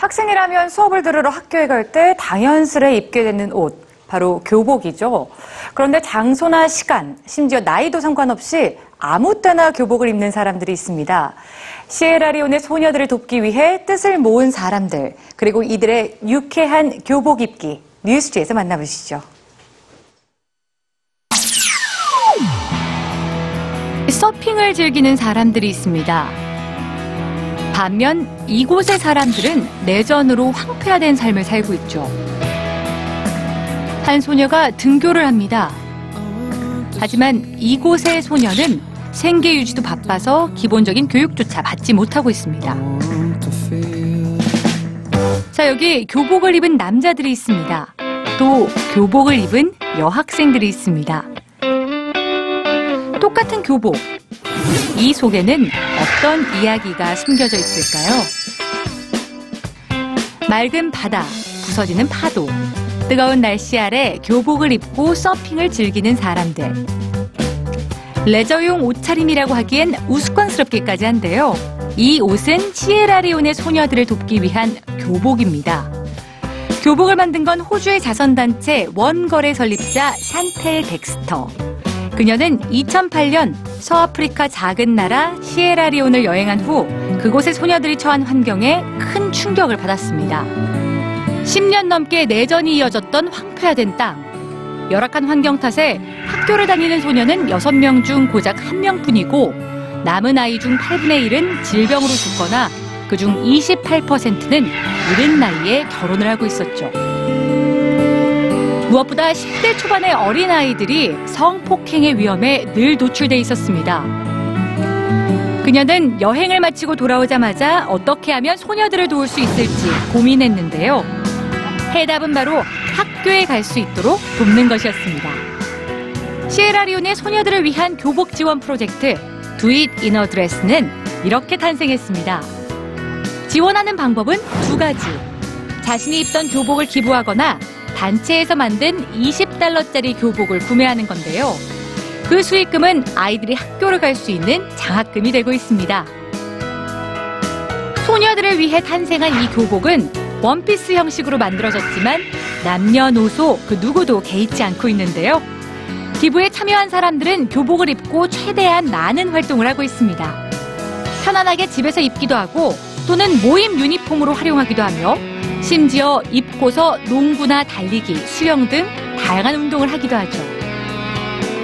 아침이라면 수업을 들으러 학교에 갈 때 당연스레 입게 되는 옷, 바로 교복이죠. 그런데 장소나 시간, 심지어 나이도 상관없이 아무 때나 교복을 입는 사람들이 있습니다. 시에라리온의 소녀들을 돕기 위해 뜻을 모은 사람들, 그리고 이들의 유쾌한 교복 입기, 뉴스지에서 만나보시죠. 서핑을 즐기는 사람들이 있습니다. 반면 이곳의 사람들은 내전으로 황폐화된 삶을 살고 있죠. 한 소녀가 등교를 합니다. 하지만 이곳의 소녀는 생계 유지도 바빠서 기본적인 교육조차 받지 못하고 있습니다. 자, 여기 교복을 입은 남자들이 있습니다. 또 교복을 입은 여학생들이 있습니다. 똑같은 교복. 이 속에는 어떤 이야기가 숨겨져 있을까요? 맑은 바다, 부서지는 파도, 뜨거운 날씨 아래 교복을 입고 서핑을 즐기는 사람들. 레저용 옷차림이라고 하기엔 우스꽝스럽기까지 한데요. 이 옷은 시에라리온의 소녀들을 돕기 위한 교복입니다. 교복을 만든 건 호주의 자선단체 원거래 설립자 샨텔 덱스터. 그녀는 2008년 서아프리카 작은 나라 시에라리온을 여행한 후 그곳의 소녀들이 처한 환경에 큰 충격을 받았습니다. 10년 넘게 내전이 이어졌던 황폐화된 땅. 열악한 환경 탓에 학교를 다니는 소녀는 6명 중 고작 1명뿐이고 남은 아이 중 8분의 1은 질병으로 죽거나 그중 28%는 이른 나이에 결혼을 하고 있었죠. 무엇보다 10대 초반의 어린아이들이 성폭행의 위험에 늘 노출돼 있었습니다. 그녀는 여행을 마치고 돌아오자마자 어떻게 하면 소녀들을 도울 수 있을지 고민했는데요. 해답은 바로 학교에 갈 수 있도록 돕는 것이었습니다. 시에라리온의 소녀들을 위한 교복 지원 프로젝트 in a Dress는 이렇게 탄생했습니다. 지원하는 방법은 두 가지. 자신이 입던 교복을 기부하거나 단체에서 만든 20달러짜리 교복을 구매하는 건데요. 그 수익금은 아이들이 학교를 갈 수 있는 장학금이 되고 있습니다. 소녀들을 위해 탄생한 이 교복은 원피스 형식으로 만들어졌지만 남녀노소 그 누구도 개의치 않고 있는데요. 기부에 참여한 사람들은 교복을 입고 최대한 많은 활동을 하고 있습니다. 편안하게 집에서 입기도 하고 또는 모임 유니폼으로 활용하기도 하며 심지어 입고서 농구나 달리기, 수영 등 다양한 운동을 하기도 하죠.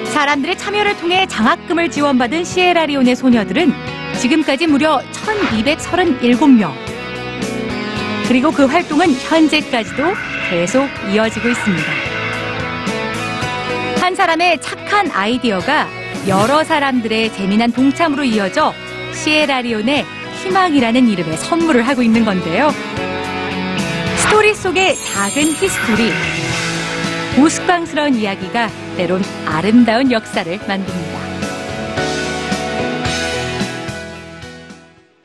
사람들의 참여를 통해 장학금을 지원받은 시에라리온의 소녀들은 지금까지 무려 1237명. 그리고 그 활동은 현재까지도 계속 이어지고 있습니다. 한 사람의 착한 아이디어가 여러 사람들의 재미난 동참으로 이어져 시에라리온의 희망이라는 이름의 선물을 하고 있는 건데요. 스토리 속의 작은 history. 우스꽝스러운 이야기가 때론 아름다운 역사를 만듭니다.